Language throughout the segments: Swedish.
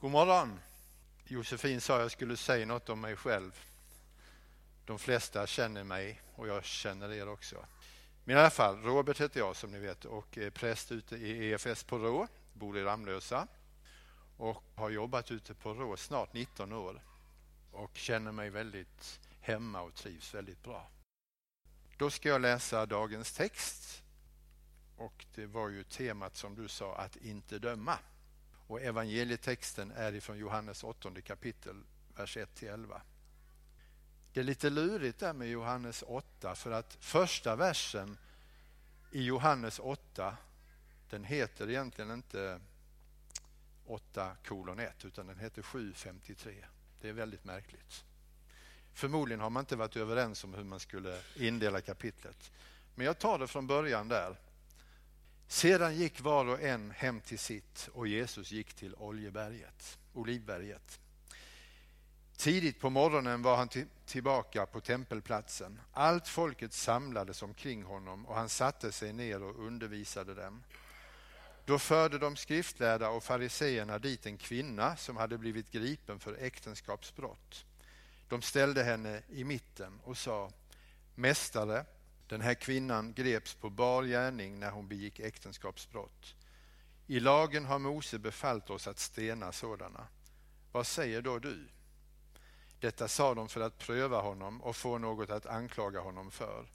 God morgon! Josefin sa jag skulle säga något om mig själv. De flesta känner mig och jag känner er också. Men i alla fall, Robert heter jag som ni vet och är präst ute i EFS på Rå, bor i Ramlösa och har jobbat ute på Rå snart 19 år och känner mig väldigt hemma och trivs väldigt bra. Då ska jag läsa dagens text och det var ju temat som du sa, att inte döma. Och evangelietexten är ifrån Johannes 8 kapitel, vers 1-11. Det är lite lurigt där med Johannes 8 för att första versen i Johannes 8 den heter egentligen inte 8 kolon 1 utan den heter 753. Det är väldigt märkligt. Förmodligen har man inte varit överens om hur man skulle indela kapitlet. Men jag tar det från början där. Sedan gick var och en hem till sitt och Jesus gick till Oljeberget, Olivberget. Tidigt på morgonen var han tillbaka på tempelplatsen. Allt folket samlades omkring honom och han satte sig ner och undervisade dem. Då förde de skriftlärda och fariseerna dit en kvinna som hade blivit gripen för äktenskapsbrott. De ställde henne i mitten och sa Mästare, den här kvinnan greps på bar gärning när hon begick äktenskapsbrott. I lagen har Mose befallt oss att stena sådana. Vad säger då du? Detta sa de för att pröva honom och få något att anklaga honom för.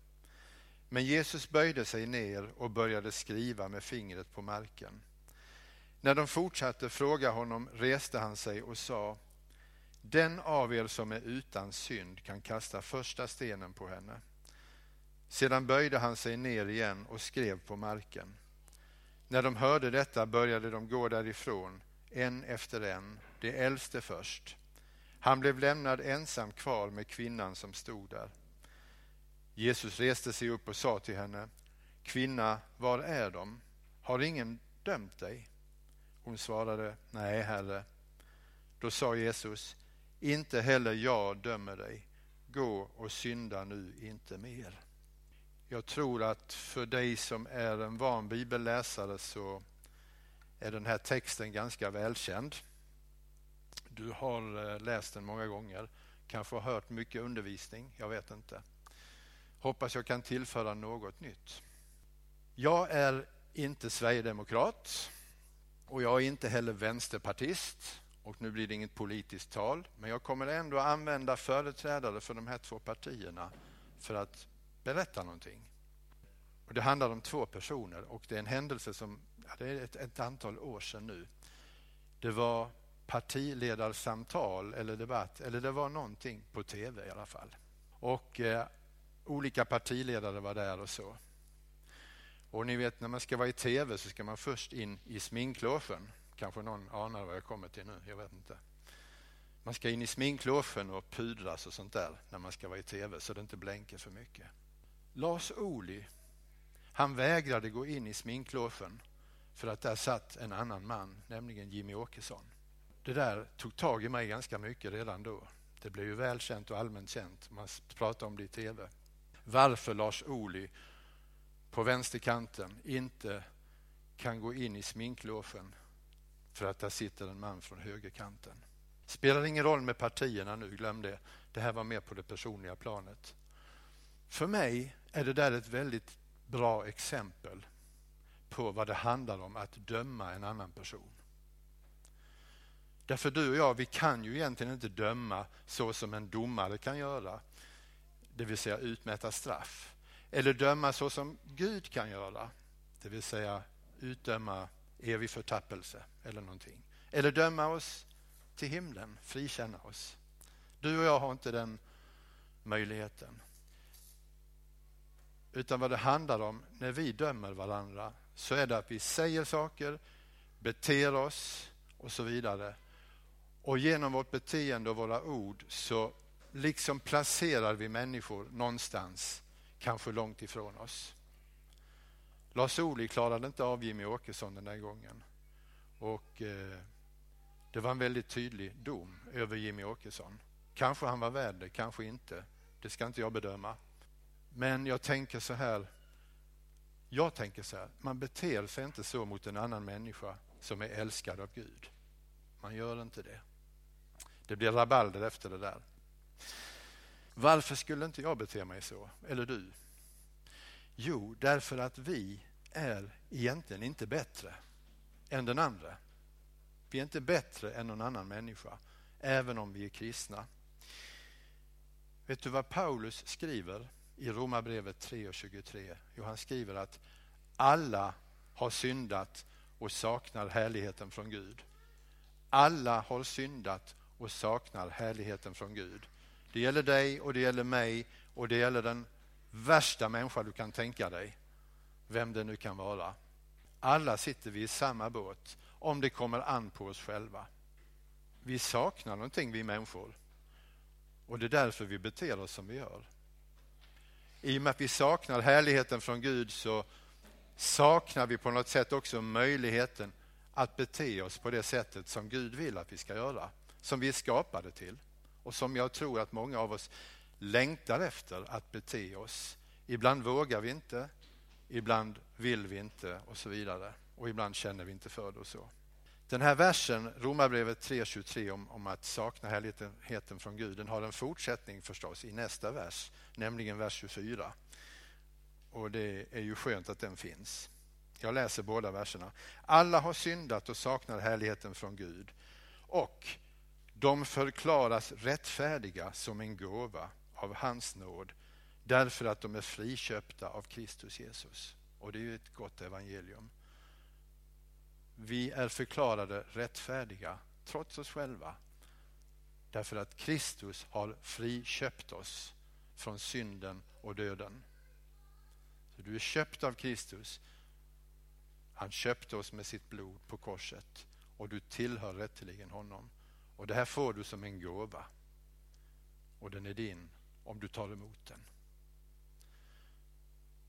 Men Jesus böjde sig ner och började skriva med fingret på marken. När de fortsatte fråga honom reste han sig och sa Den av er som är utan synd kan kasta första stenen på henne. Sedan böjde han sig ner igen och skrev på marken. När de hörde detta började de gå därifrån, en efter en, det äldste först. Han blev lämnad ensam kvar med kvinnan som stod där. Jesus reste sig upp och sa till henne, Kvinna, var är de? Har ingen dömt dig? Hon svarade, Nej, Herre. Då sa Jesus, inte heller jag dömer dig. Gå och synda nu inte mer. Jag tror att för dig som är en van bibelläsare så är den här texten ganska välkänd. Du har eh, läst den många gånger, kanske har hört mycket undervisning, jag vet inte. Hoppas jag kan tillföra något nytt. Jag är inte sverigedemokrat och jag är inte heller vänsterpartist och nu blir det inget politiskt tal men jag kommer ändå använda företrädare för de här två partierna för att berätta någonting. Och det handlar om två personer och det är en händelse som, ja, det är ett, ett antal år sedan nu. Det var partiledarsamtal eller debatt, eller det var någonting på tv i alla fall. Och eh, olika partiledare var där och så. Och ni vet när man ska vara i tv så ska man först in i sminklogen. Kanske någon anar vad jag kommer till nu, jag vet inte. Man ska in i sminklogen och pudras och sånt där när man ska vara i tv så det inte blänker för mycket. Lars Ohly, han vägrade gå in i sminklogen för att där satt en annan man, nämligen Jimmy Åkesson. Det där tog tag i mig ganska mycket redan då. Det blev ju välkänt och allmänt känt. Man pratade om det i tv. Varför Lars Ohly på vänsterkanten inte kan gå in i sminklogen för att där sitter en man från högerkanten. Spelar ingen roll med partierna nu, glöm det. Det här var mer på det personliga planet. För mig är det där ett väldigt bra exempel på vad det handlar om att döma en annan person. Därför du och jag, vi kan ju egentligen inte döma så som en domare kan göra, det vill säga utmäta straff. Eller döma så som Gud kan göra, det vill säga utdöma evig förtappelse eller någonting. Eller döma oss till himlen, frikänna oss. Du och jag har inte den möjligheten. Utan vad det handlar om när vi dömer varandra så är det att vi säger saker, beter oss och så vidare. Och genom vårt beteende och våra ord så liksom placerar vi människor någonstans, kanske långt ifrån oss. Lars Ohly klarade inte av Jimmy Åkesson den där gången. Och eh, det var en väldigt tydlig dom över Jimmy Åkesson. Kanske han var värd det, kanske inte. Det ska inte jag bedöma. Men jag tänker så här. Jag tänker så här, man beter sig inte så mot en annan människa som är älskad av Gud. Man gör inte det. Det blir rabalder efter det där. Varför skulle inte jag bete mig så? Eller du? Jo, därför att vi är egentligen inte bättre än den andra. Vi är inte bättre än någon annan människa, även om vi är kristna. Vet du vad Paulus skriver i Romarbrevet 3 och 23? Jo, han skriver att alla har syndat och saknar härligheten från Gud. Alla har syndat och saknar härligheten från Gud. Det gäller dig och det gäller mig och det gäller den värsta människa du kan tänka dig. Vem det nu kan vara. Alla sitter vi i samma båt om det kommer an på oss själva. Vi saknar någonting vi människor och det är därför vi beter oss som vi gör. I och med att vi saknar härligheten från Gud så saknar vi på något sätt också möjligheten att bete oss på det sättet som Gud vill att vi ska göra, som vi är skapade till och som jag tror att många av oss längtar efter att bete oss. Ibland vågar vi inte, ibland vill vi inte och så vidare. Och ibland känner vi inte för det och så. Den här versen, Romarbrevet 3.23 om, om att sakna härligheten från Gud, den har en fortsättning förstås i nästa vers, nämligen vers 24. Och det är ju skönt att den finns. Jag läser båda verserna. Alla har syndat och saknar härligheten från Gud och de förklaras rättfärdiga som en gåva av hans nåd därför att de är friköpta av Kristus Jesus. Och det är ju ett gott evangelium. Vi är förklarade rättfärdiga trots oss själva därför att Kristus har friköpt oss från synden och döden. Så Du är köpt av Kristus. Han köpte oss med sitt blod på korset och du tillhör rätteligen honom. Och Det här får du som en gåva och den är din om du tar emot den.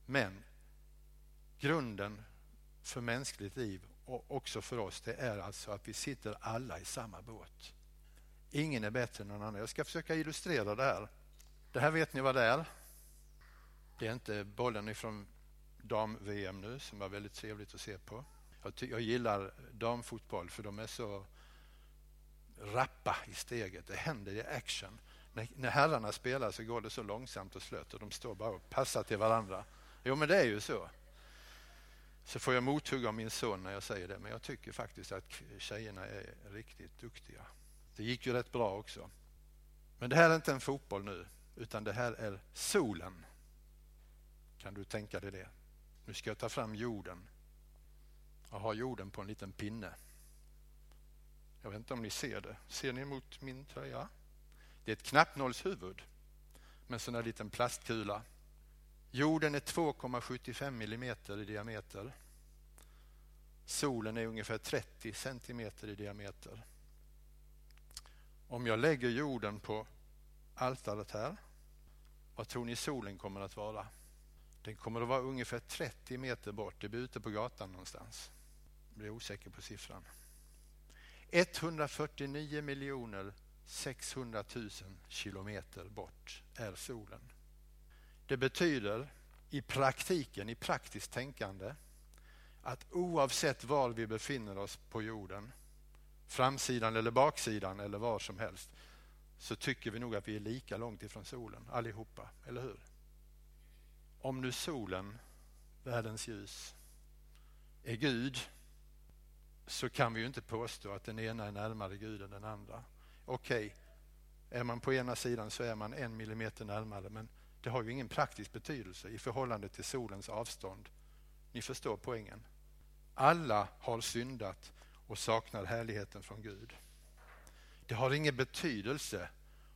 Men grunden för mänskligt liv och också för oss det är alltså att vi sitter alla i samma båt. Ingen är bättre än någon annan. Jag ska försöka illustrera det här. Det här vet ni vad det är. Det är inte bollen ifrån dam-VM nu som var väldigt trevligt att se på. Jag, jag gillar damfotboll för de är så rappa i steget. Det händer i action. När, när herrarna spelar så går det så långsamt och slött och de står bara och passar till varandra. Jo, men det är ju så. Så får jag mothugg av min son när jag säger det, men jag tycker faktiskt att tjejerna är riktigt duktiga. Det gick ju rätt bra också. Men det här är inte en fotboll nu, utan det här är solen. Kan du tänka dig det? Nu ska jag ta fram jorden. Jag har jorden på en liten pinne. Jag vet inte om ni ser det. Ser ni mot min tröja? Det är ett knappnålshuvud med en sån här liten plastkula. Jorden är 2,75 millimeter i diameter. Solen är ungefär 30 centimeter i diameter. Om jag lägger jorden på altaret här, vad tror ni solen kommer att vara? Den kommer att vara ungefär 30 meter bort. Det blir ute på gatan någonstans. Jag blir osäker på siffran. 149 miljoner 600 000 kilometer bort är solen. Det betyder i praktiken, i praktiskt tänkande, att oavsett var vi befinner oss på jorden, framsidan eller baksidan eller var som helst, så tycker vi nog att vi är lika långt ifrån solen allihopa, eller hur? Om nu solen, världens ljus, är Gud så kan vi ju inte påstå att den ena är närmare Gud än den andra. Okej, okay, är man på ena sidan så är man en millimeter närmare men det har ju ingen praktisk betydelse i förhållande till solens avstånd. Ni förstår poängen. Alla har syndat och saknar härligheten från Gud. Det har ingen betydelse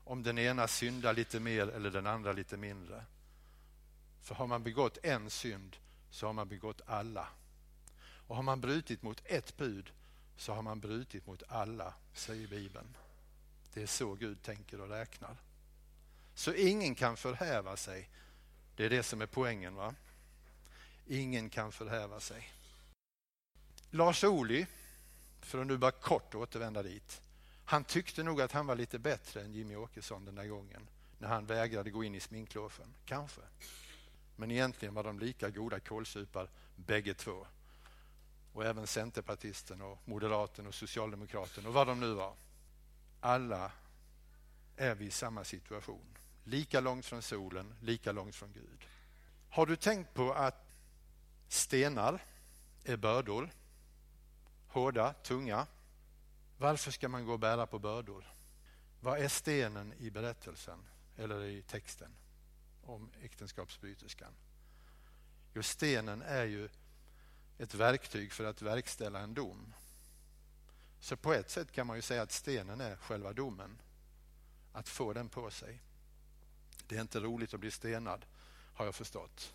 om den ena syndar lite mer eller den andra lite mindre. För har man begått en synd så har man begått alla. Och har man brutit mot ett bud så har man brutit mot alla, säger Bibeln. Det är så Gud tänker och räknar. Så ingen kan förhäva sig. Det är det som är poängen. va? Ingen kan förhäva sig. Lars Ohly, för att nu bara kort återvända dit. Han tyckte nog att han var lite bättre än Jimmy Åkesson den där gången när han vägrade gå in i sminklogen. Kanske. Men egentligen var de lika goda kålsupar bägge två. och även Centerpartisten och Moderaten och Socialdemokraten och vad de nu var. Alla är vi i samma situation. Lika långt från solen, lika långt från Gud. Har du tänkt på att stenar är bördor? Hårda, tunga. Varför ska man gå och bära på bördor? Vad är stenen i berättelsen eller i texten om äktenskapsbryterskan? Jo, stenen är ju ett verktyg för att verkställa en dom. Så på ett sätt kan man ju säga att stenen är själva domen. Att få den på sig. Det är inte roligt att bli stenad, har jag förstått.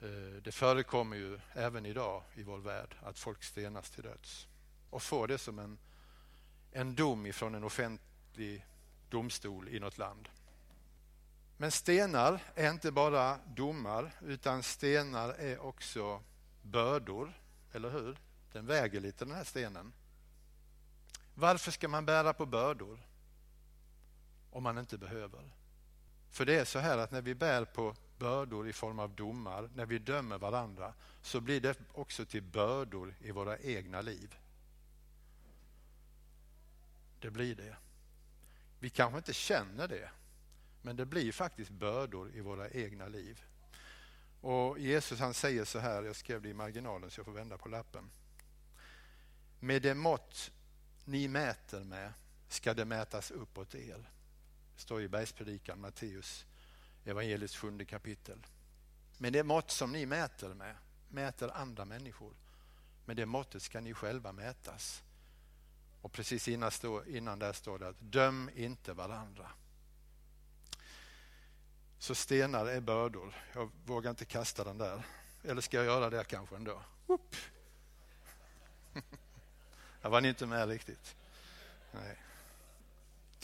Eh, det förekommer ju även idag i vår värld att folk stenas till döds och får det som en, en dom ifrån en offentlig domstol i något land. Men stenar är inte bara domar utan stenar är också bördor, eller hur? Den väger lite den här stenen. Varför ska man bära på bördor om man inte behöver? För det är så här att när vi bär på bördor i form av domar, när vi dömer varandra, så blir det också till bördor i våra egna liv. Det blir det. Vi kanske inte känner det, men det blir faktiskt bördor i våra egna liv. Och Jesus han säger så här, jag skrev det i marginalen så jag får vända på lappen. Med det mått ni mäter med ska det mätas uppåt er. Det står i Bergspredikan, Matteus evangeliets sjunde kapitel. Med det mått som ni mäter med, mäter andra människor. Med det måttet ska ni själva mätas. Och precis innan, stå, innan där står det att döm inte varandra. Så stenar är bördor. Jag vågar inte kasta den där. Eller ska jag göra det kanske ändå? Upp. Jag var ni inte med riktigt. Nej.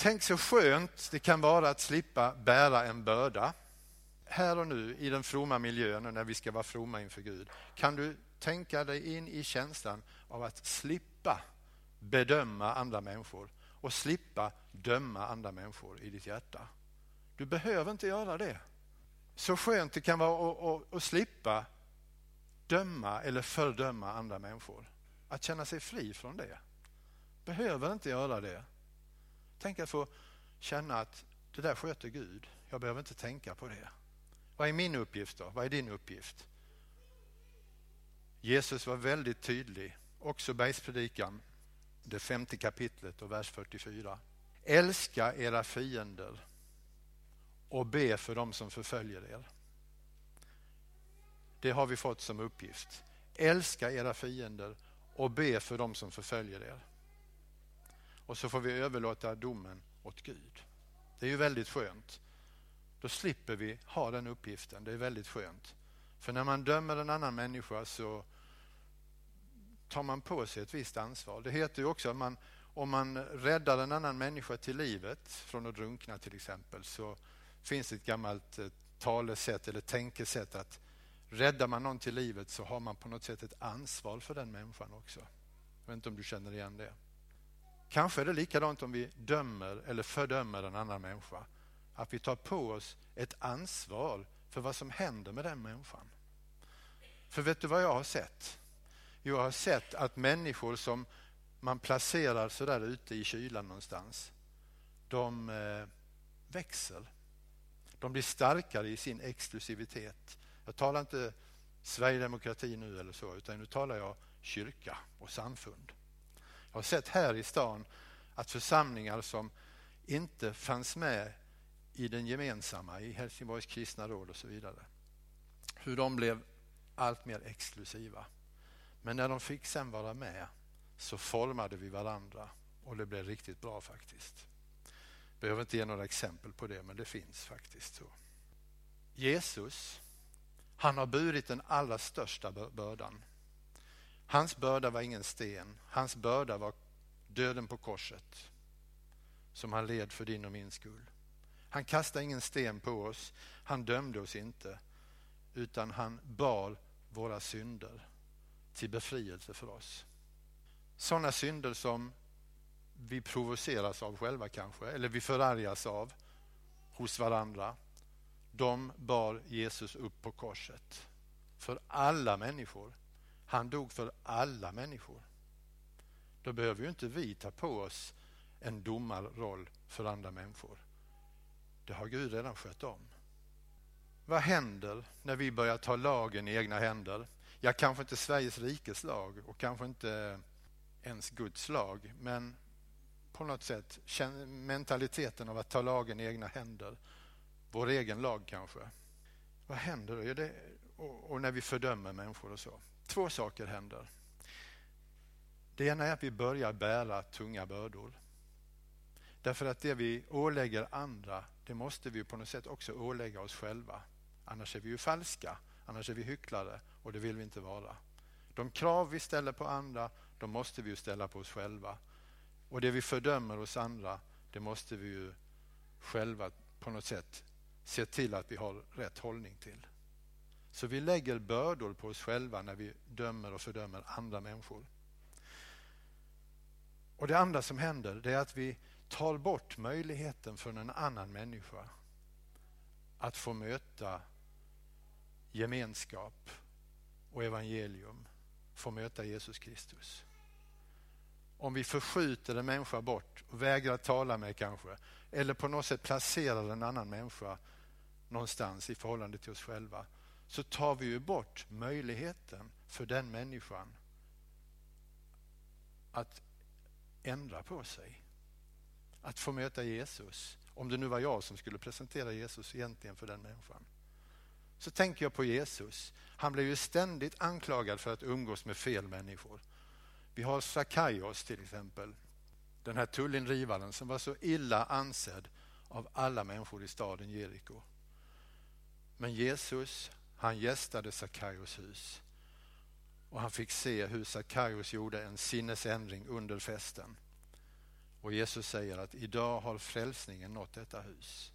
Tänk så skönt det kan vara att slippa bära en börda. Här och nu i den fromma miljön och när vi ska vara fromma inför Gud. Kan du tänka dig in i känslan av att slippa bedöma andra människor och slippa döma andra människor i ditt hjärta. Du behöver inte göra det. Så skönt det kan vara att, att, att slippa döma eller fördöma andra människor. Att känna sig fri från det. Behöver inte göra det. Tänk att få känna att det där sköter Gud. Jag behöver inte tänka på det. Vad är min uppgift då? Vad är din uppgift? Jesus var väldigt tydlig, också bergspredikan, det femte kapitlet och vers 44. Älska era fiender och be för dem som förföljer er. Det har vi fått som uppgift. Älska era fiender och be för dem som förföljer er. Och så får vi överlåta domen åt Gud. Det är ju väldigt skönt. Då slipper vi ha den uppgiften. Det är väldigt skönt. För när man dömer en annan människa så tar man på sig ett visst ansvar. Det heter ju också att man, om man räddar en annan människa till livet från att drunkna till exempel så finns det ett gammalt eh, talesätt eller tänkesätt att räddar man någon till livet så har man på något sätt ett ansvar för den människan också. Jag vet inte om du känner igen det. Kanske är det likadant om vi dömer eller fördömer en annan människa. Att vi tar på oss ett ansvar för vad som händer med den människan. För vet du vad jag har sett? Jag har sett att människor som man placerar så där ute i kylan någonstans, de eh, växer. De blir starkare i sin exklusivitet. Jag talar inte Sverigedemokrati nu eller så, utan nu talar jag kyrka och samfund. Jag har sett här i stan att församlingar som inte fanns med i den gemensamma, i Helsingborgs kristna råd och så vidare, hur de blev allt mer exklusiva. Men när de fick sen vara med så formade vi varandra och det blev riktigt bra faktiskt. Jag behöver inte ge några exempel på det, men det finns faktiskt så. Jesus, han har burit den allra största bördan. Hans börda var ingen sten, hans börda var döden på korset som han led för din och min skull. Han kastade ingen sten på oss, han dömde oss inte, utan han bar våra synder till befrielse för oss. Sådana synder som vi provoceras av själva kanske, eller vi förargas av hos varandra. De bar Jesus upp på korset för alla människor. Han dog för alla människor. Då behöver ju inte vi ta på oss en domarroll för andra människor. Det har Gud redan skött om. Vad händer när vi börjar ta lagen i egna händer? Ja, kanske inte Sveriges rikes lag och kanske inte ens Guds lag, men på något sätt mentaliteten av att ta lagen i egna händer. Vår egen lag kanske. Vad händer då? Och när vi fördömer människor och så. Två saker händer. Det ena är att vi börjar bära tunga bördor. Därför att det vi ålägger andra, det måste vi på något sätt också ålägga oss själva. Annars är vi ju falska, annars är vi hycklare och det vill vi inte vara. De krav vi ställer på andra, de måste vi ju ställa på oss själva. Och det vi fördömer hos andra, det måste vi ju själva på något sätt se till att vi har rätt hållning till. Så vi lägger bördor på oss själva när vi dömer och fördömer andra människor. Och Det andra som händer det är att vi tar bort möjligheten för en annan människa att få möta gemenskap och evangelium, få möta Jesus Kristus. Om vi förskjuter en människa bort och vägrar tala med kanske, eller på något sätt placerar en annan människa någonstans i förhållande till oss själva, så tar vi ju bort möjligheten för den människan att ändra på sig. Att få möta Jesus. Om det nu var jag som skulle presentera Jesus egentligen för den människan. Så tänker jag på Jesus. Han blev ju ständigt anklagad för att umgås med fel människor. Vi har Sakaios till exempel. Den här tullindrivaren som var så illa ansedd av alla människor i staden Jeriko. Men Jesus, han gästade Sakaios hus och han fick se hur Sakaios gjorde en sinnesändring under festen. Och Jesus säger att idag har frälsningen nått detta hus.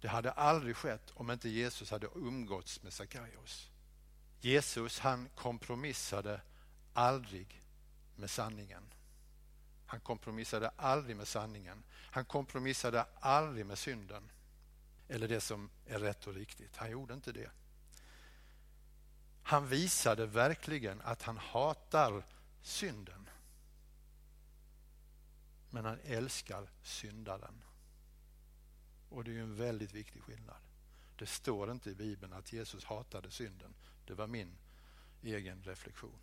Det hade aldrig skett om inte Jesus hade umgåtts med Sakaios. Jesus han kompromissade aldrig med sanningen. Han kompromissade aldrig med sanningen. Han kompromissade aldrig med synden. Eller det som är rätt och riktigt. Han gjorde inte det. Han visade verkligen att han hatar synden. Men han älskar syndaren. Och det är ju en väldigt viktig skillnad. Det står inte i Bibeln att Jesus hatade synden. Det var min egen reflektion.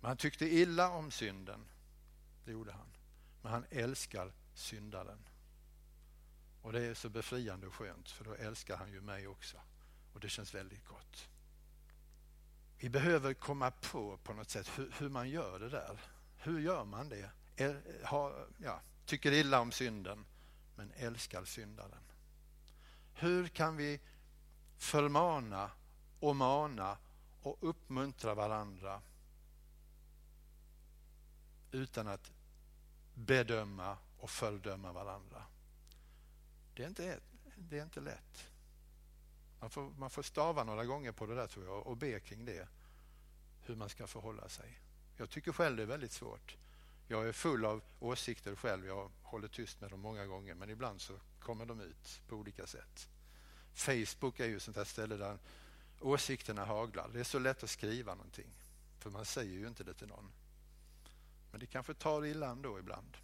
Men han tyckte illa om synden. Det gjorde han. Men han älskar syndaren. Och det är så befriande och skönt för då älskar han ju mig också. Och det känns väldigt gott. Vi behöver komma på på något sätt hur, hur man gör det där. Hur gör man det? Är, har, ja, tycker illa om synden men älskar syndaren. Hur kan vi förmana och mana och uppmuntra varandra utan att bedöma och fördöma varandra? Det är inte, det är inte lätt. Man får, man får stava några gånger på det där tror jag och be kring det. Hur man ska förhålla sig. Jag tycker själv det är väldigt svårt. Jag är full av åsikter själv. Jag håller tyst med dem många gånger men ibland så kommer de ut på olika sätt. Facebook är ju sånt där ställe där åsikterna haglar. Det är så lätt att skriva någonting för man säger ju inte det till någon. Men det kanske tar illa ändå ibland.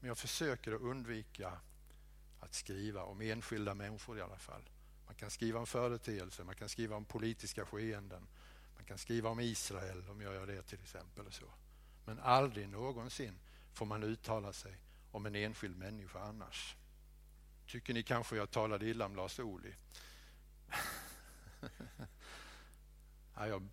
Men jag försöker att undvika att skriva om enskilda människor i alla fall. Man kan skriva om företeelser, man kan skriva om politiska skeenden, man kan skriva om Israel om jag gör det till exempel. Och så. Men aldrig någonsin får man uttala sig om en enskild människa annars. Tycker ni kanske jag talade illa om Lars Ohly? ja, jag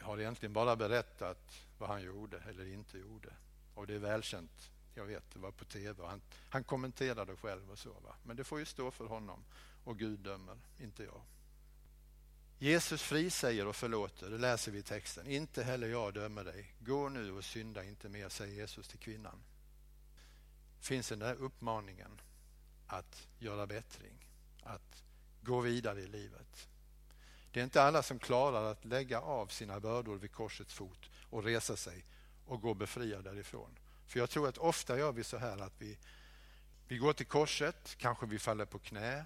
har egentligen bara berättat vad han gjorde eller inte gjorde. Och det är välkänt. Jag vet, det var på tv. Han, han kommenterade själv och så. Va? Men det får ju stå för honom. Och Gud dömer, inte jag. Jesus frisäger och förlåter, det läser vi i texten. Inte heller jag dömer dig. Gå nu och synda inte mer, säger Jesus till kvinnan. Finns den där uppmaningen att göra bättring, att gå vidare i livet. Det är inte alla som klarar att lägga av sina bördor vid korsets fot och resa sig och gå befriad därifrån. För jag tror att ofta gör vi så här att vi, vi går till korset, kanske vi faller på knä,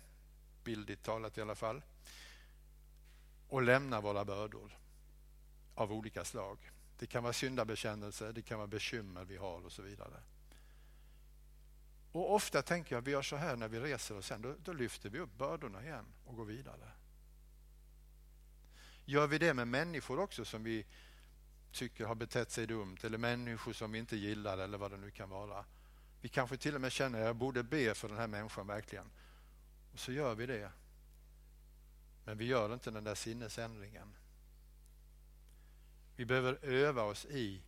bildligt talat i alla fall och lämnar våra bördor av olika slag. Det kan vara syndabekännelse, det kan vara bekymmer vi har och så vidare. Och ofta tänker jag, vi gör så här när vi reser och sen då, då lyfter vi upp bördorna igen och går vidare. Gör vi det med människor också som vi tycker har betett sig dumt eller människor som vi inte gillar eller vad det nu kan vara. Vi kanske till och med känner att jag borde be för den här människan verkligen. Och så gör vi det. Men vi gör inte den där sinnesändringen. Vi behöver öva oss i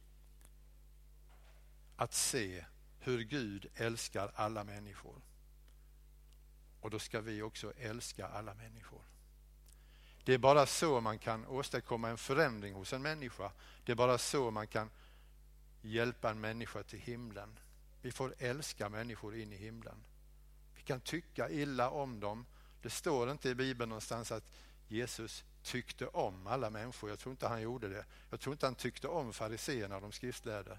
att se hur Gud älskar alla människor. Och då ska vi också älska alla människor. Det är bara så man kan åstadkomma en förändring hos en människa. Det är bara så man kan hjälpa en människa till himlen. Vi får älska människor in i himlen. Vi kan tycka illa om dem. Det står inte i Bibeln någonstans att Jesus tyckte om alla människor. Jag tror inte han gjorde det. Jag tror inte han tyckte om fariseerna, de skriftlärde.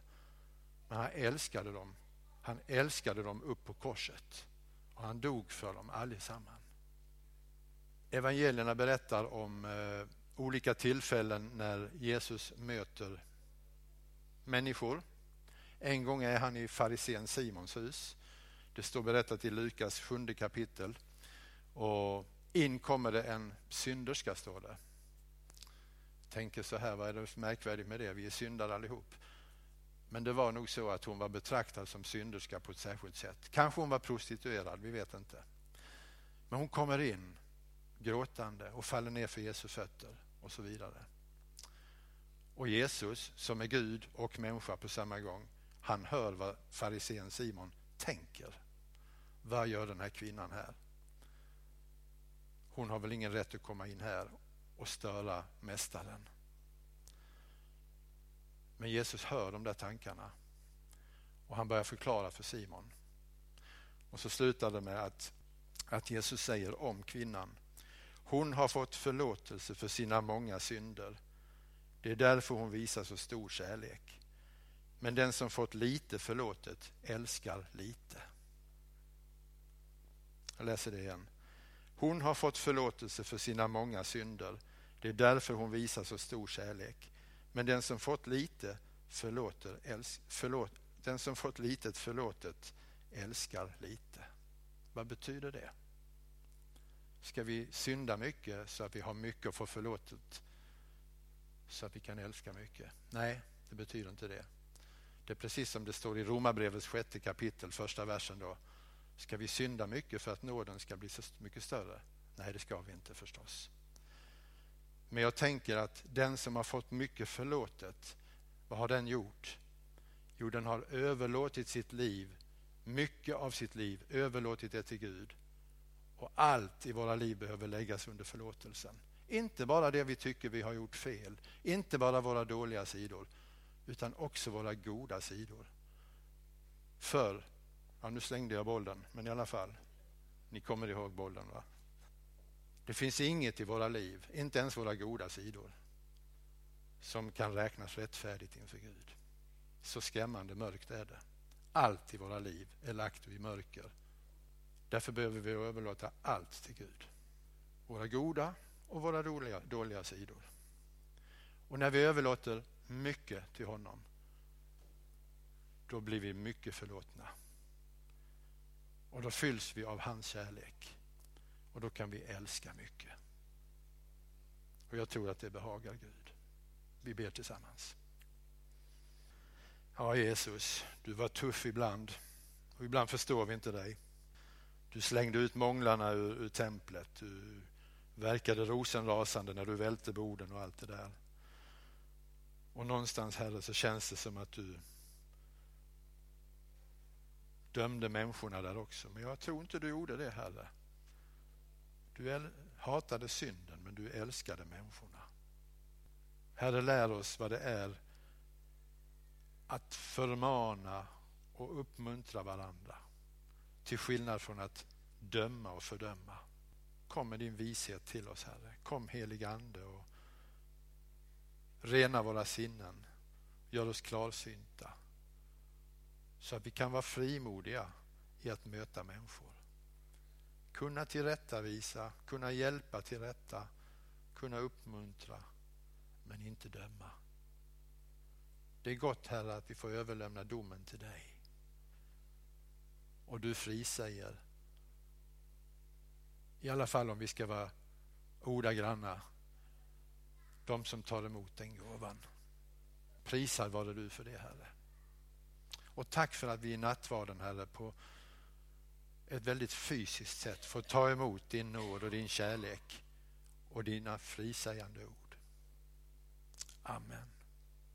Men han älskade dem. Han älskade dem upp på korset. Och han dog för dem allesammans. Evangelierna berättar om eh, olika tillfällen när Jesus möter människor. En gång är han i farisén Simons hus. Det står berättat i Lukas sjunde kapitel. Och in kommer det en synderska, står det. Tänker så här, vad är det för märkvärdigt med det? Vi är syndare allihop. Men det var nog så att hon var betraktad som synderska på ett särskilt sätt. Kanske hon var prostituerad, vi vet inte. Men hon kommer in gråtande och faller ner för Jesu fötter och så vidare. Och Jesus, som är Gud och människa på samma gång, han hör vad farisén Simon tänker. Vad gör den här kvinnan här? Hon har väl ingen rätt att komma in här och störa mästaren. Men Jesus hör de där tankarna och han börjar förklara för Simon. Och så slutar det med att, att Jesus säger om kvinnan hon har fått förlåtelse för sina många synder. Det är därför hon visar så stor kärlek. Men den som fått lite förlåtet älskar lite. Jag läser det igen. Hon har fått förlåtelse för sina många synder. Det är därför hon visar så stor kärlek. Men den som fått lite förlåter, förlåt, den som fått litet förlåtet älskar lite. Vad betyder det? Ska vi synda mycket så att vi har mycket att få förlåtet så att vi kan älska mycket? Nej, det betyder inte det. Det är precis som det står i Romarbrevets sjätte kapitel, första versen då. Ska vi synda mycket för att nåden ska bli så mycket större? Nej, det ska vi inte förstås. Men jag tänker att den som har fått mycket förlåtet, vad har den gjort? Jo, den har överlåtit sitt liv, mycket av sitt liv, överlåtit det till Gud och allt i våra liv behöver läggas under förlåtelsen. Inte bara det vi tycker vi har gjort fel, inte bara våra dåliga sidor, utan också våra goda sidor. För, ja nu slängde jag bollen, men i alla fall, ni kommer ihåg bollen va? Det finns inget i våra liv, inte ens våra goda sidor, som kan räknas rättfärdigt inför Gud. Så skrämmande mörkt är det. Allt i våra liv är lagt i mörker Därför behöver vi överlåta allt till Gud. Våra goda och våra dåliga, dåliga sidor. Och när vi överlåter mycket till honom, då blir vi mycket förlåtna. Och då fylls vi av hans kärlek. Och då kan vi älska mycket. Och jag tror att det behagar Gud. Vi ber tillsammans. Ja, Jesus, du var tuff ibland och ibland förstår vi inte dig. Du slängde ut månglarna ur, ur templet. Du verkade rosenrasande när du välte borden och allt det där. Och någonstans Herre så känns det som att du dömde människorna där också. Men jag tror inte du gjorde det Herre. Du hatade synden men du älskade människorna. Herre lär oss vad det är att förmana och uppmuntra varandra. Till skillnad från att döma och fördöma. Kom med din vishet till oss Herre. Kom helig Ande och rena våra sinnen. Gör oss klarsynta. Så att vi kan vara frimodiga i att möta människor. Kunna tillrättavisa, kunna hjälpa till rätta, kunna uppmuntra men inte döma. Det är gott Herre att vi får överlämna domen till dig. Och du frisäger, i alla fall om vi ska vara ordagranna, de som tar emot den gåvan. Prisad vare du för det Herre. Och tack för att vi i nattvarden Herre på ett väldigt fysiskt sätt får ta emot din nåd och din kärlek och dina frisägande ord. Amen.